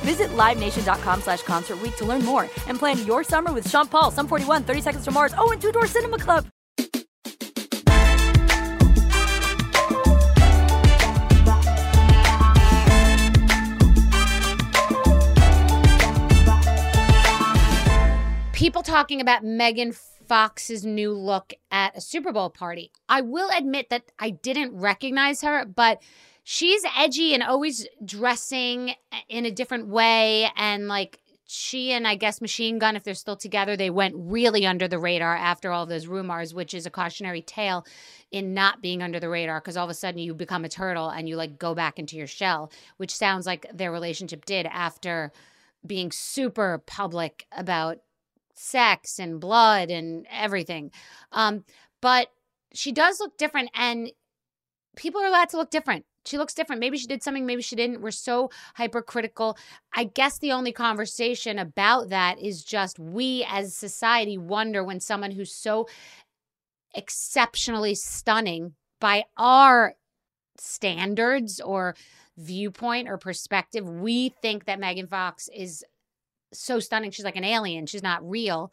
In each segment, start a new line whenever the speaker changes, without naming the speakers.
Visit LiveNation.com slash Concert to learn more and plan your summer with Sean Paul, Sum 41, 30 Seconds to Mars, oh, and Two Door Cinema Club.
people talking about Megan Fox's new look at a Super Bowl party. I will admit that I didn't recognize her, but she's edgy and always dressing in a different way and like she and I guess Machine Gun, if they're still together, they went really under the radar after all those rumors, which is a cautionary tale in not being under the radar because all of a sudden you become a turtle and you like go back into your shell, which sounds like their relationship did after being super public about sex and blood and everything. Um, but she does look different, and people are allowed to look different. She looks different. Maybe she did something, maybe she didn't. We're so hypercritical. I guess the only conversation about that is just we as society wonder when someone who's so exceptionally stunning by our standards or viewpoint or perspective, we think that Megan Fox is so stunning. She's like an alien. She's not real.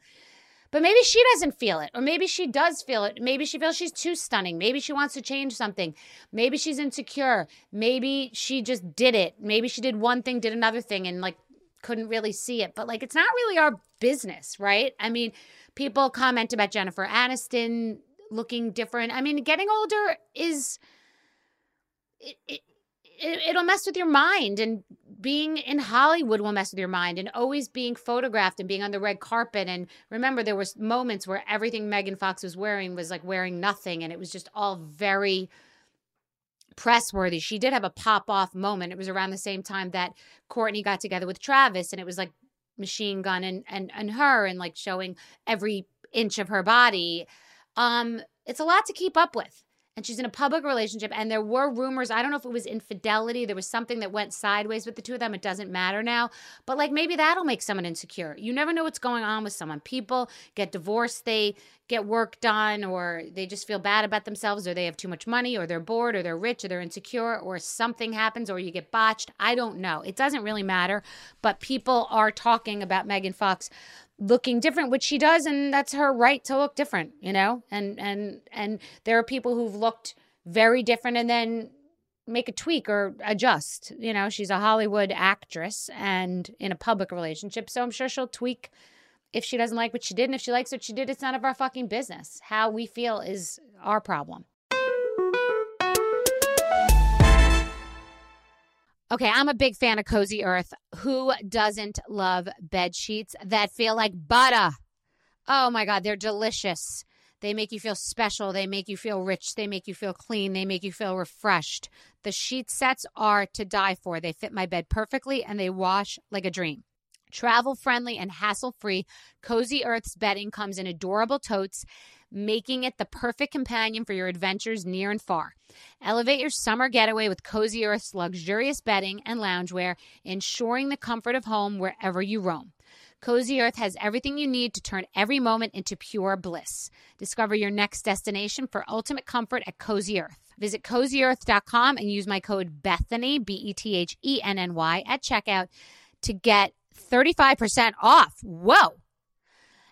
But maybe she doesn't feel it, or maybe she does feel it. Maybe she feels she's too stunning. Maybe she wants to change something. Maybe she's insecure. Maybe she just did it. Maybe she did one thing, did another thing, and like couldn't really see it. But like, it's not really our business, right? I mean, people comment about Jennifer Aniston looking different. I mean, getting older is. It, it, it, will mess with your mind and being in hollywood will mess with your mind and always being photographed and being on the red carpet. And remember there was moments where everything megan fox was wearing was like wearing nothing and it was just all very press worthy she did have a pop off moment. It was around the same time that Kourtney got together with travis and it was like machine gun and and, and her and like showing every inch of her body. Um it's a lot to keep up with and she's in a public relationship and there were rumors i don't know if it was infidelity there was something that went sideways with the two of them it doesn't matter now but like maybe that'll make someone insecure. You never know what's going on with someone. People get divorced they get work done or they just feel bad about themselves or they have too much money or they're bored or they're rich or they're insecure or something happens or you get botched. I don't know. It doesn't really matter but people are talking about megan fox looking different which she does and that's her right to look different you know? And and and there are people who've looked very different and then make a tweak or adjust you know? She's a hollywood actress and in a public relationship so i'm sure she'll tweak if she doesn't like what she did and if she likes what she did it's none of our fucking business. How we feel is our problem Okay, I'm a big fan of Cozy Earth. Who doesn't love bed sheets that feel like butter? Oh my God, they're delicious. They make you feel special. They make you feel rich. They make you feel clean. They make you feel refreshed. The sheet sets are to die for. They fit my bed perfectly and they wash like a dream. Travel friendly and hassle free, Cozy Earth's bedding comes in adorable totes, making it the perfect companion for your adventures near and far. Elevate your summer getaway with Cozy Earth's luxurious bedding and loungewear, ensuring the comfort of home wherever you roam. Cozy Earth has everything you need to turn every moment into pure bliss. Discover your next destination for ultimate comfort at Cozy Earth. Visit cozyearth.com and use my code Bethenny, B E T H E N N Y, at checkout to get 35% off. Whoa!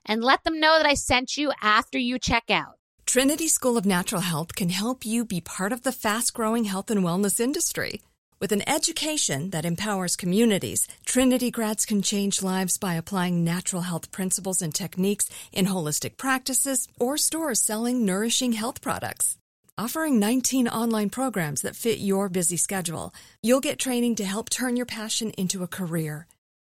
And let them know that I sent you after you check out.
Trinity School of Natural Health can help you be part of the fast growing health and wellness industry. With an education that empowers communities, Trinity grads can change lives by applying natural health principles and techniques in holistic practices or stores selling nourishing health products. Offering 19 online programs that fit your busy schedule, you'll get training to help turn your passion into a career.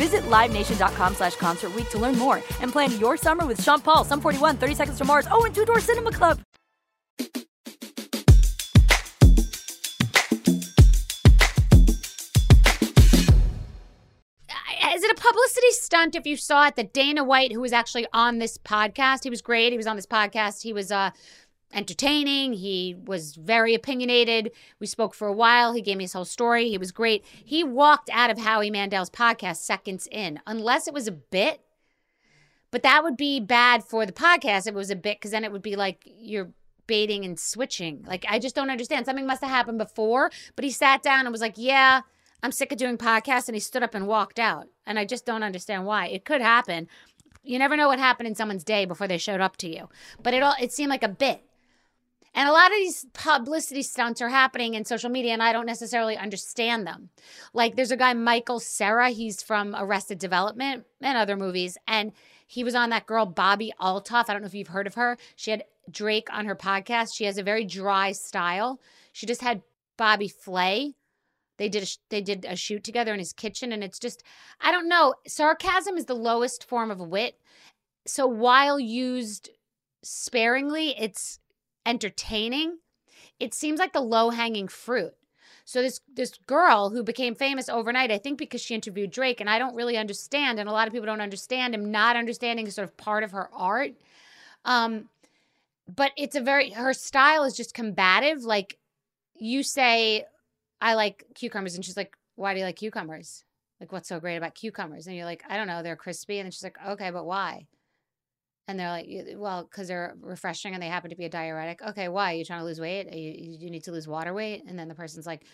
Visit LiveNation.com slash Concert to learn more and plan your summer with Sean Paul, Sum 41, 30 Seconds to Mars, oh, and Two Door Cinema Club.
Is it a publicity stunt if you saw it that Dana White, who was actually on this podcast, he was great. He was on this podcast. He was uh, entertaining. He was very opinionated. We spoke for a while. He gave me his whole story. He was great. He walked out of Howie Mandel's podcast seconds in, unless it was a bit. But that would be bad for the podcast if it was a bit, because then it would be like you're baiting and switching. Like, I just don't understand. Something must have happened before, but he sat down and was like, Yeah, I'm sick of doing podcasts. And he stood up and walked out. And I just don't understand why. It could happen. You never know what happened in someone's day before they showed up to you. But it all it seemed like a bit. And a lot of these publicity stunts are happening in social media, and I don't necessarily understand them. Like, there's a guy, Michael Cera, he's from Arrested Development and other movies, and he was on that girl, Bobbi Althoff. I don't know if you've heard of her. She had Drake on her podcast. She has a very dry style. She just had Bobby Flay. They did a, they did a shoot together in his kitchen, and it's just I don't know. Sarcasm is the lowest form of wit. So while used sparingly, it's entertaining, it seems like the low hanging fruit. So this this girl who became famous overnight, I think because she interviewed Drake, and I don't really understand, and a lot of people don't understand him. Not understanding sort of part of her art. Um, but it's a very her style is just combative. Like you say, I like cucumbers, and she's like, Why do you like cucumbers? Like, what's so great about cucumbers? And you're like, I don't know, they're crispy. And then she's like, Okay, but why? And they're like, well, because they're refreshing and they happen to be a diuretic. Okay, why? Are you trying to lose weight? You, you need to lose water weight? And then the person's like,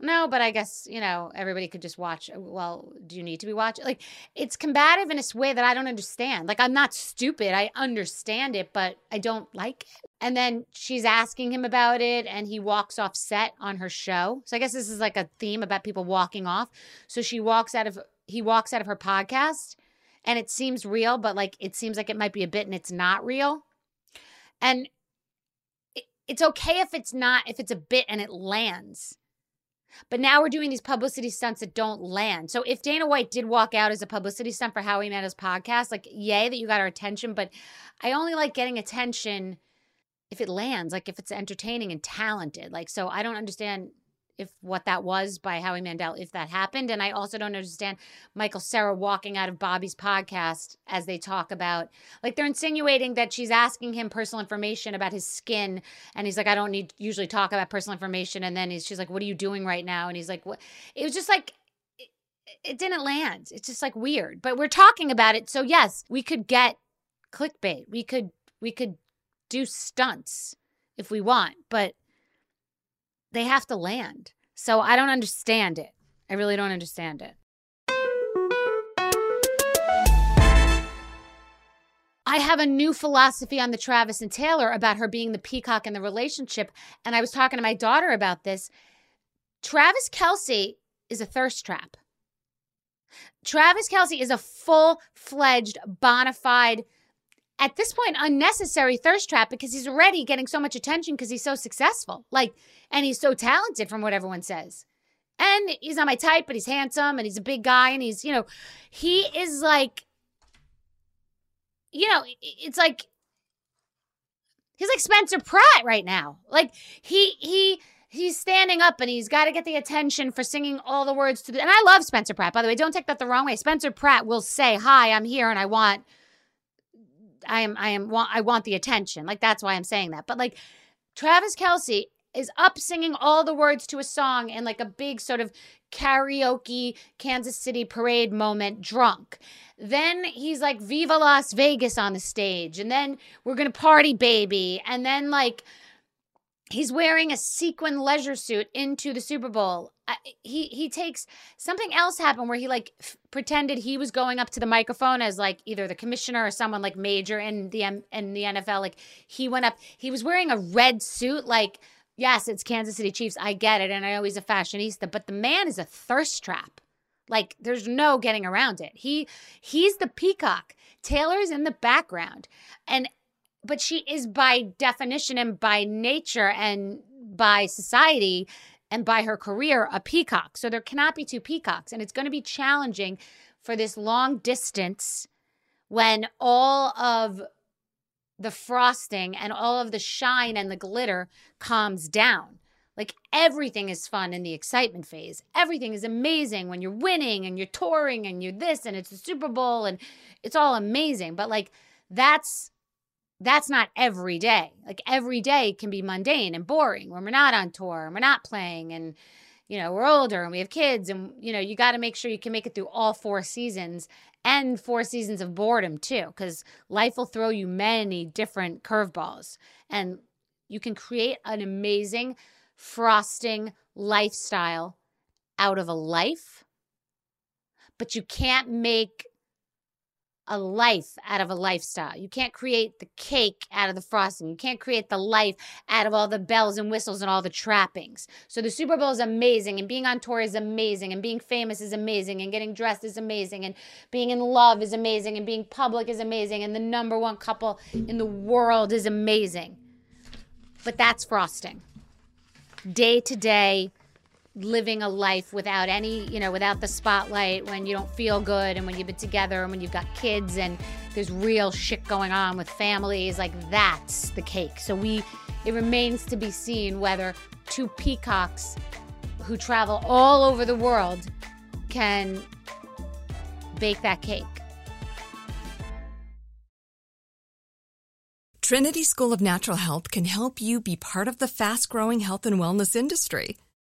no, but I guess, you know, everybody could just watch. Uh, well, do you need to be watching? Like, it's combative in a way that I don't understand. Like, I'm not stupid. I understand it, but I don't like it. And then she's asking him about it, and he walks off set on her show. So I guess this is like a theme about people walking off. So she walks out of, he walks out of her podcast and it seems real, but like it seems like it might be a bit and it's not real. And it, it's okay if it's not, if it's a bit and it lands. But now we're doing these publicity stunts that don't land. So if Dana White did walk out as a publicity stunt for Howie Mandel's podcast, like yay that you got our attention, but I only like getting attention if it lands, like if it's entertaining and talented. Like so I don't understand if what that was by Howie Mandel, if that happened. And I also don't understand Michael Cera walking out of Bobbi's podcast as they talk about, like, they're insinuating that she's asking him personal information about his skin. And he's like, I don't need usually talk about personal information. And then he's, she's like, What are you doing right now? And he's like, What? It was just like, it, it didn't land. It's just like weird. But we're talking about it. So, yes, we could get clickbait. We could, we could do stunts if we want, but they have to land. So I don't understand it. I really don't understand it. I have a new philosophy on the Travis and Taylor about her being the peacock in the relationship. And I was talking to my daughter about this. Travis Kelce is a thirst trap. Travis Kelce is a full fledged, bona fide at this point unnecessary thirst trap because he's already getting so much attention because he's so successful. Like, and he's so talented from what everyone says. And he's not my type, but he's handsome and he's a big guy and he's, you know, he is like, you know, it's like he's like Spencer Pratt right now. Like he he he's standing up and he's got to get the attention for singing all the words to the and I love Spencer Pratt. By the way, don't take that the wrong way. Spencer Pratt will say, "Hi, I'm here and I want I am I am want I want the attention. Like that's why I'm saying that. But like Travis Kelce is up singing all the words to a song in like a big sort of karaoke Kansas City parade moment drunk. Then he's like Viva Las Vegas on the stage and then we're going to party baby and then like he's wearing a sequin leisure suit into the Super Bowl. He he takes something else happened where he like f- pretended he was going up to the microphone as like either the commissioner or someone like major in the M- in the NFL. Like he went up, he was wearing a red suit. Like yes, it's Kansas City Chiefs. I get it, and I know he's a fashionista, but the man is a thirst trap. Like there's no getting around it. He he's the peacock. Taylor's in the background. And but she is by definition and by nature and by society and by her career a peacock. So there cannot be two peacocks. And it's going to be challenging for this long distance when all of the frosting and all of the shine and the glitter calms down. Like everything is fun in the excitement phase. Everything is amazing when you're winning and you're touring and you're this and it's the Super Bowl and it's all amazing. But like that's that's not every day. Like every day can be mundane and boring when we're not on tour and we're not playing and you know, we're older and we have kids and you know, you got to make sure you can make it through all four seasons and four seasons of boredom too cuz life will throw you many different curveballs and you can create an amazing frosting lifestyle out of a life but you can't make a life out of a lifestyle. You can't create the cake out of the frosting. You can't create the life out of all the bells and whistles and all the trappings. So the Super Bowl is amazing and being on tour is amazing and being famous is amazing and getting dressed is amazing and being in love is amazing and being public is amazing and the number one couple in the world is amazing. But that's frosting. Day to day living a life without any, you know, without the spotlight, when you don't feel good and when you've been together and when you've got kids and there's real shit going on with families, like that's the cake. So we it remains to be seen whether two peacocks who travel all over the world can bake that cake.
Trinity School of Natural Health can help you be part of the fast growing health and wellness industry.